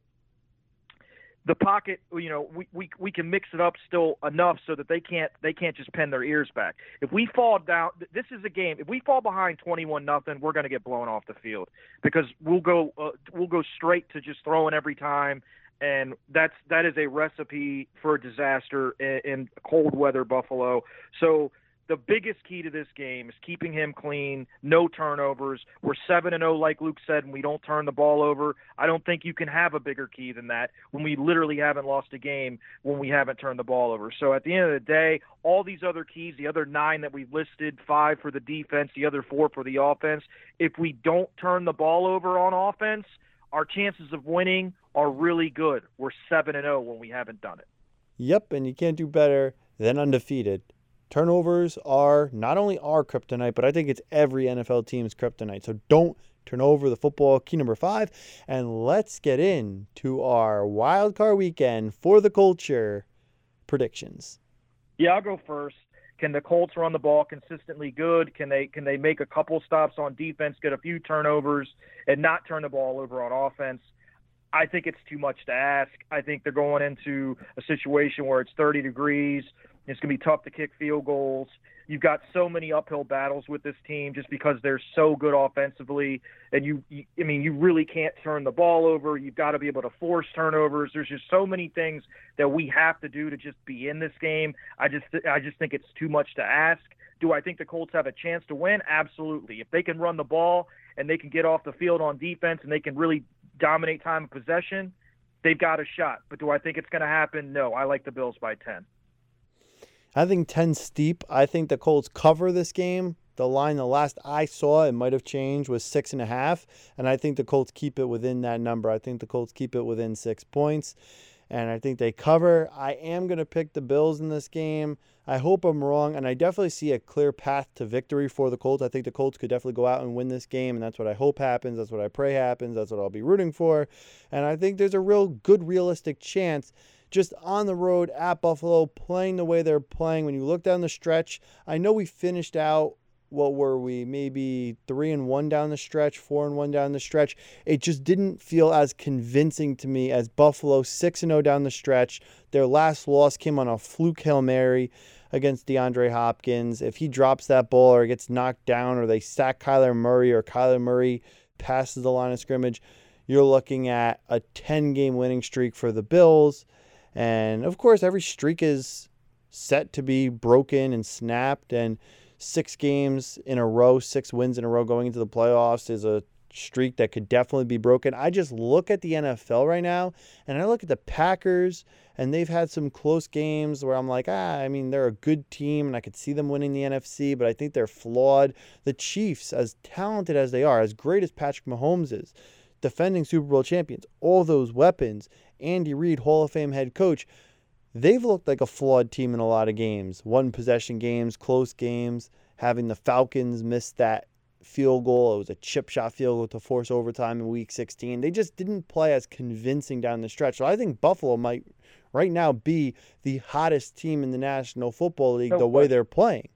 the pocket, you know, we, we we can mix it up still enough so that they can't they can't just pin their ears back. If we fall down, this is a game. If we fall behind twenty-one nothing, we're going to get blown off the field because we'll go uh, we'll go straight to just throwing every time, and that's that is a recipe for disaster in, in cold weather Buffalo. So the biggest key to this game is keeping him clean, no turnovers. We're 7 and 0 like Luke said and we don't turn the ball over. I don't think you can have a bigger key than that when we literally haven't lost a game when we haven't turned the ball over. So at the end of the day, all these other keys, the other 9 that we've listed, 5 for the defense, the other 4 for the offense, if we don't turn the ball over on offense, our chances of winning are really good. We're 7 and 0 when we haven't done it. Yep, and you can't do better than undefeated Turnovers are not only our kryptonite, but I think it's every NFL team's kryptonite. So don't turn over the football. Key number five. And let's get into our wild card weekend for the culture predictions. Yeah, I'll go first. Can the Colts run the ball consistently good? Can they can they make a couple stops on defense, get a few turnovers, and not turn the ball over on offense? I think it's too much to ask. I think they're going into a situation where it's 30 degrees. It's going to be tough to kick field goals. You've got so many uphill battles with this team just because they're so good offensively, and you, you I mean, you really can't turn the ball over. You've got to be able to force turnovers. There's just so many things that we have to do to just be in this game. I just, I just think it's too much to ask. Do I think the Colts have a chance to win? Absolutely. If they can run the ball and they can get off the field on defense and they can really dominate time of possession, they've got a shot. But do I think it's going to happen? No. I like the Bills by 10. I think 10 steep. I think the Colts cover this game. The line, the last I saw, it might have changed, was six and a half. And I think the Colts keep it within that number. I think the Colts keep it within six points. And I think they cover. I am going to pick the Bills in this game. I hope I'm wrong. And I definitely see a clear path to victory for the Colts. I think the Colts could definitely go out and win this game. And that's what I hope happens. That's what I pray happens. That's what I'll be rooting for. And I think there's a real good, realistic chance just on the road at Buffalo, playing the way they're playing. When you look down the stretch, I know we finished out. What were we? Maybe three and one down the stretch, four and one down the stretch. It just didn't feel as convincing to me as Buffalo six and zero oh down the stretch. Their last loss came on a fluke hail mary against DeAndre Hopkins. If he drops that ball or gets knocked down, or they sack Kyler Murray, or Kyler Murray passes the line of scrimmage, you're looking at a 10 game winning streak for the Bills. And of course, every streak is set to be broken and snapped. And six games in a row, six wins in a row going into the playoffs is a streak that could definitely be broken. I just look at the NFL right now and I look at the Packers and they've had some close games where I'm like, ah, I mean, they're a good team and I could see them winning the NFC, but I think they're flawed. The Chiefs, as talented as they are, as great as Patrick Mahomes is, defending Super Bowl champions, all those weapons, Andy Reid, Hall of Fame head coach, they've looked like a flawed team in a lot of games. One possession games, close games, having the Falcons miss that field goal. It was a chip shot field goal to force overtime in week 16. They just didn't play as convincing down the stretch. So I think Buffalo might right now be the hottest team in the National Football League no the way they're playing.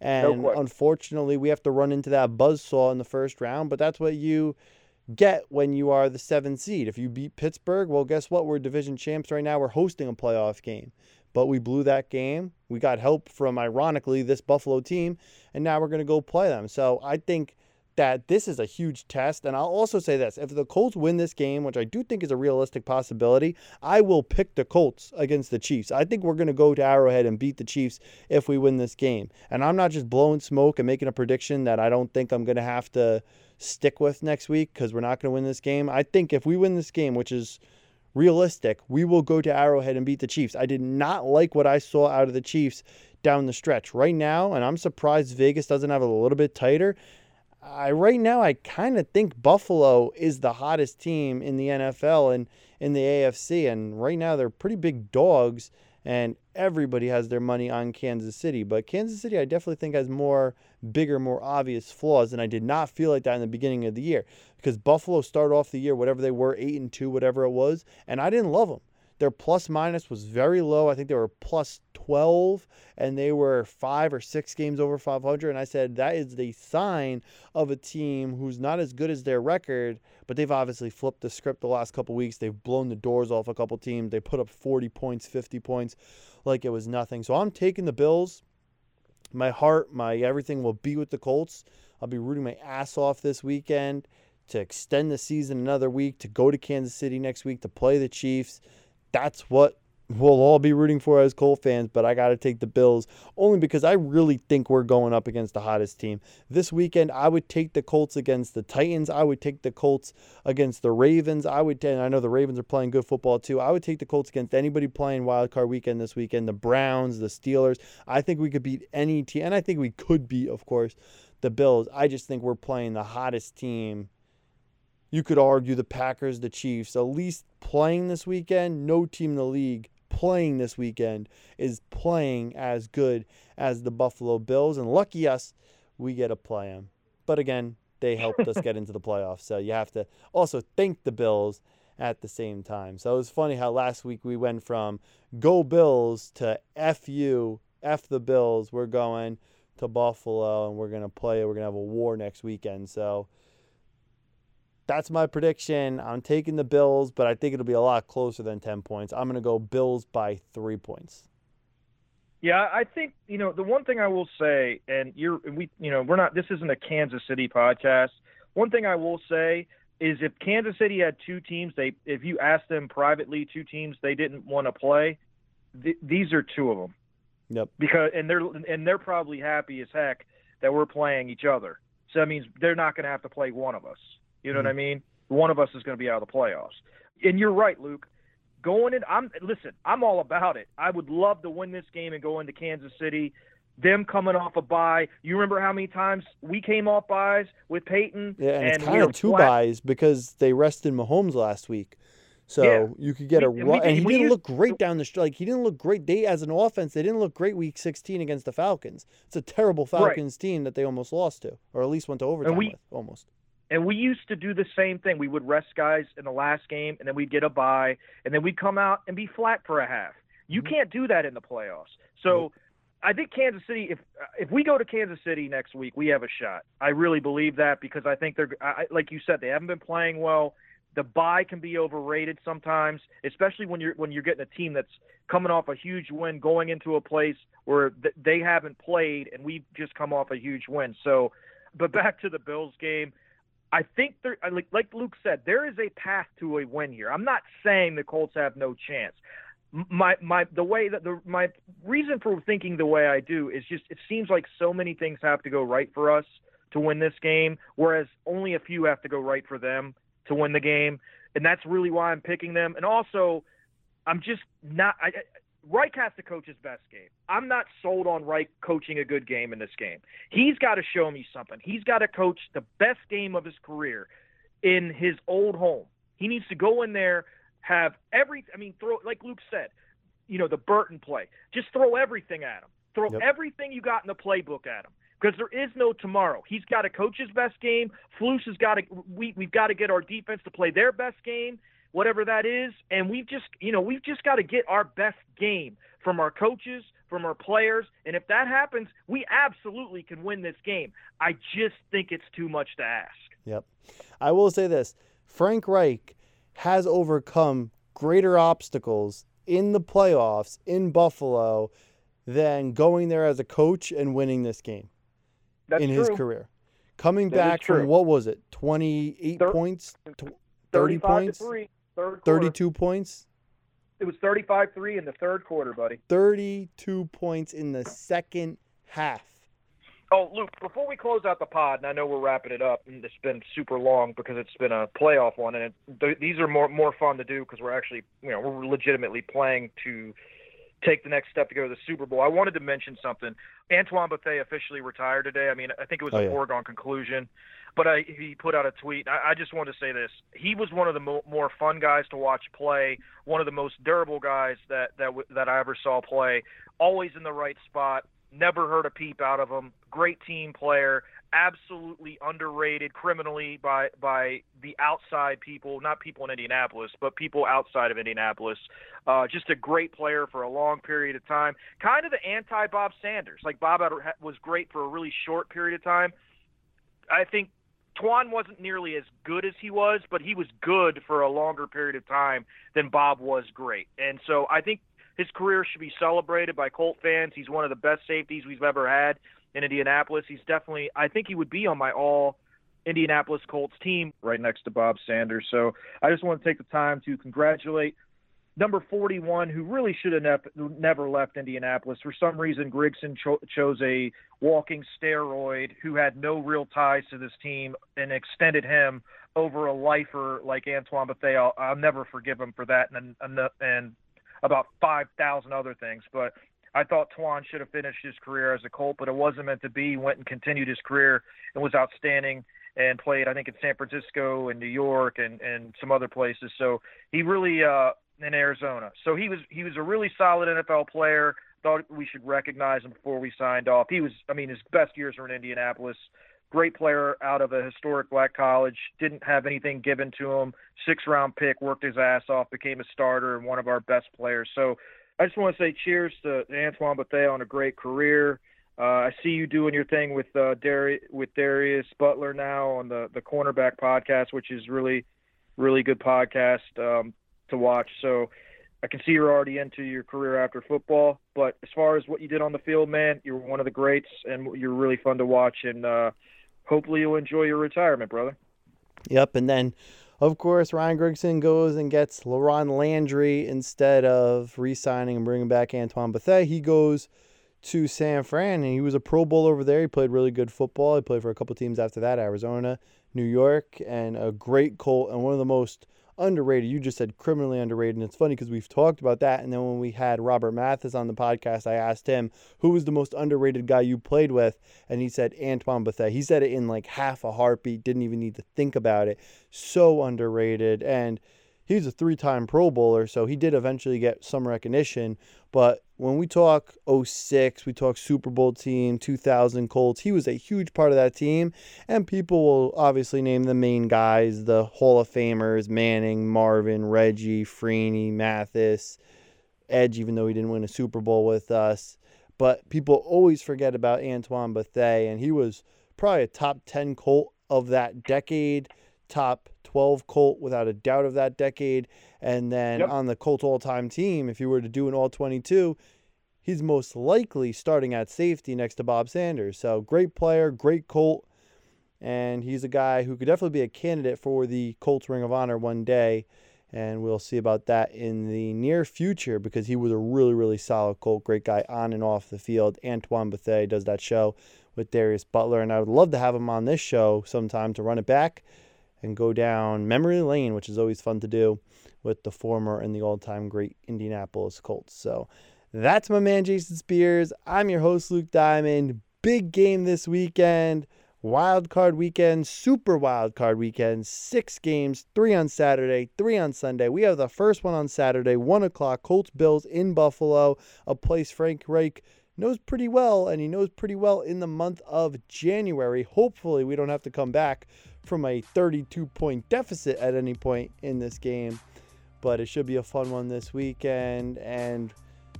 And no unfortunately, we have to run into that buzz saw in the first round, but that's what you get when you are the seventh seed. If you beat Pittsburgh, well, guess what? We're division champs right now. We're hosting a playoff game. But we blew that game. We got help from, ironically, this Buffalo team, and now we're going to go play them. So I think that this is a huge test. And I'll also say this if the Colts win this game, which I do think is a realistic possibility, I will pick the Colts against the Chiefs. I think we're going to go to Arrowhead and beat the Chiefs if we win this game. And I'm not just blowing smoke and making a prediction that I don't think I'm going to have to stick with next week because we're not going to win this game. I think if we win this game, which is realistic, we will go to Arrowhead and beat the Chiefs. I did not like what I saw out of the Chiefs down the stretch right now, and I'm surprised Vegas doesn't have a little bit tighter. I right now I kind of think Buffalo is the hottest team in the NFL and in the AFC, and right now they're pretty big dogs and everybody has their money on Kansas City. But Kansas City, I definitely think has more bigger, more obvious flaws, and I did not feel like that in the beginning of the year because Buffalo started off the year whatever they were, eight and two, whatever it was, and I didn't love them. Their plus minus was very low. I think they were plus 12 and they were five or six games over 500. And I said, that is the sign of a team who's not as good as their record, but they've obviously flipped the script the last couple weeks. They've blown the doors off a couple teams. They put up 40 points, 50 points like it was nothing. So I'm taking the Bills. My heart, my everything will be with the Colts. I'll be rooting my ass off this weekend to extend the season another week, to go to Kansas City next week, to play the Chiefs that's what we'll all be rooting for as Colt fans, but I got to take the Bills only because I really think we're going up against the hottest team. This weekend, I would take the Colts against the Titans. I would take the Colts against the Ravens. I would, and I know the Ravens are playing good football too. I would take the Colts against anybody playing wild card weekend this weekend. The Browns, the Steelers. I think we could beat any team, and I think we could beat, of course, the Bills. I just think we're playing the hottest team you could argue the Packers, the Chiefs, at least playing this weekend, no team in the league playing this weekend is playing as good as the Buffalo Bills. And lucky us, we get to play them. But again, they helped us get into the playoffs. So you have to also thank the Bills at the same time. So it was funny how last week we went from go Bills to F you, F the Bills. We're going to Buffalo and we're going to play. We're going to have a war next weekend. So that's my prediction. I'm taking the Bills, but I think it'll be a lot closer than 10 points. I'm going to go Bills by three points. Yeah, I think you know the one thing I will say, and you're we you know we're not. This isn't a Kansas City podcast. One thing I will say is if Kansas City had two teams, they if you asked them privately, two teams they didn't want to play, th- these are two of them. Yep. Because and they're and they're probably happy as heck that we're playing each other. So that means they're not going to have to play one of us. You know mm-hmm. what I mean? One of us is going to be out of the playoffs. And you're right, Luke. Going in, I'm listen. I'm all about it. I would love to win this game and go into Kansas City. Them coming off a bye. You remember how many times we came off byes with Peyton? Yeah, and, and it's kind of two flat. byes because they rested Mahomes last week. So yeah. you could get we, a run, and, he didn't look great down the stretch. Like he didn't look great. They as an offense, they didn't look great week 16 against the Falcons. It's a terrible Falcons right. team that they almost lost to, or at least went to overtime we, with, almost. And we used to do the same thing. We would rest guys in the last game, and then we'd get a bye, and then we'd come out and be flat for a half. You mm-hmm. can't do that in the playoffs. So. I think Kansas City. If if we go to Kansas City next week, we have a shot. I really believe that because I think they're I, like you said, they haven't been playing well. The bye can be overrated sometimes, especially when you're when you're getting a team that's coming off a huge win, going into a place where th- they haven't played, and we've just come off a huge win. So, but back to the Bills game. I think there, like, Luke said, there is a path to a win here. I'm not saying the Colts have no chance. My my the way that the my reason for thinking the way I do is just it seems like so many things have to go right for us to win this game, whereas only a few have to go right for them to win the game, and that's really why I'm picking them. And also, I'm just not. I, Reich has to coach his best game. I'm not sold on Reich coaching a good game in this game. He's got to show me something. He's got to coach the best game of his career in his old home. He needs to go in there, have every. I mean, throw like Luke said, you know, the Burton play. Just throw everything at him. Throw yep. everything you got in the playbook at him because there is no tomorrow. He's got to coach his best game. Flus has got to. We we've got to get our defense to play their best game whatever that is. And we've just, you know, we've just got to get our best game from our coaches, from our players. And if that happens, we absolutely can win this game. I just think it's too much to ask. Yep. I will say this Frank Reich has overcome greater obstacles in the playoffs in Buffalo than going there as a coach and winning this game That's in true. his career. Coming that back from what was it, 28 Thir- points? 30 points? Three, third 32 points? It was 35 3 in the third quarter, buddy. 32 points in the second half. Oh, Luke, before we close out the pod, and I know we're wrapping it up, and it's been super long because it's been a playoff one, and it, th- these are more more fun to do because we're actually, you know, we're legitimately playing to take the next step to go to the Super Bowl. I wanted to mention something. Antoine Bethea officially retired today. I mean, I think it was oh, a yeah. foregone conclusion but I, he put out a tweet. I, I just want to say this: he was one of the mo- more fun guys to watch play, one of the most durable guys that that that I ever saw play. Always in the right spot. Never heard a peep out of him. Great team player. Absolutely underrated criminally by by the outside people, not people in Indianapolis, but people outside of Indianapolis. Uh, just a great player for a long period of time. Kind of the anti Bob Sanders. Like Bob was great for a really short period of time. I think Twan wasn't nearly as good as he was, but he was good for a longer period of time than Bob was great. And so I think his career should be celebrated by Colt fans. He's one of the best safeties we've ever had in Indianapolis. He's definitely, I think he would be on my all Indianapolis Colts team right next to Bob Sanders. So I just want to take the time to congratulate number 41, who really should have ne- never left Indianapolis. For some reason, Grigson cho- chose a walking steroid who had no real ties to this team and extended him over a lifer like Antoine Bethea. I'll, I'll never forgive him for that and, and, and about 5,000 other things. But I thought Twan should have finished his career as a Colt, but it wasn't meant to be. He went and continued his career and was outstanding and played, I think, in San Francisco and New York and, and some other places. So he really uh, in Arizona. So he was he was a really solid NFL player. Thought we should recognize him before we signed off. He was, I mean, his best years were in Indianapolis. Great player out of a historic black college. Didn't have anything given to him. Six round pick, worked his ass off, became a starter and one of our best players. So I just want to say cheers to Antoine Bethea on a great career. Uh, I see you doing your thing with uh, Dari- with Darius Butler now on the the cornerback podcast, which is really really good podcast um, to watch. So I can see you're already into your career after football. But as far as what you did on the field, man, you're one of the greats, and you're really fun to watch. And uh, hopefully you'll enjoy your retirement, brother. Yep, and then of course Ryan Grigson goes and gets LaRon Landry instead of re-signing and bringing back Antoine Bethea. He goes to San Fran and he was a Pro Bowl over there. He played really good football. He played for a couple teams after that, Arizona, New York, and a great Colt and one of the most underrated. You just said criminally underrated. And it's funny because we've talked about that. And then when we had Robert Mathis on the podcast, I asked him, who was the most underrated guy you played with? And he said, Antoine Bethea. He said it in like half a heartbeat, didn't even need to think about it. So underrated. And he's a three time Pro Bowler, so he did eventually get some recognition. But when we talk 06, we talk Super Bowl team, 2000 Colts, he was a huge part of that team. And people will obviously name the main guys, the Hall of Famers Manning, Marvin, Reggie, Freeney, Mathis, Edge, even though he didn't win a Super Bowl with us. But people always forget about Antoine Bethea, and he was probably a top 10 Colt of that decade, top 12 Colt without a doubt of that decade. And then yep. on the Colt all time team, if you were to do an all 22, he's most likely starting at safety next to Bob Sanders. So great player, great Colt. And he's a guy who could definitely be a candidate for the Colts Ring of Honor one day. And we'll see about that in the near future because he was a really, really solid Colt. Great guy on and off the field. Antoine Bethea does that show with Darius Butler. And I would love to have him on this show sometime to run it back and go down memory lane, which is always fun to do with the former and the all time great Indianapolis Colts. So that's my man, Jason Spears. I'm your host, Luke Diamond. Big game this weekend. Wild card weekend, super wild card weekend, six games, three on Saturday, three on Sunday. We have the first one on Saturday, one o'clock, Colts Bills in Buffalo, a place Frank Reich knows pretty well, and he knows pretty well in the month of January. Hopefully, we don't have to come back from a 32 point deficit at any point in this game. But it should be a fun one this weekend and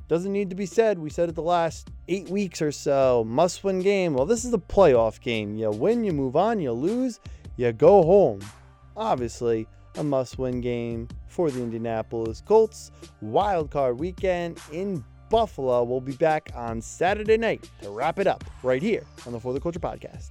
doesn't need to be said. We said it the last eight weeks or so. Must win game. Well, this is a playoff game. You win, you move on, you lose, you go home. Obviously, a must win game for the Indianapolis Colts. Wild card weekend in Buffalo. We'll be back on Saturday night to wrap it up right here on the For the Culture podcast.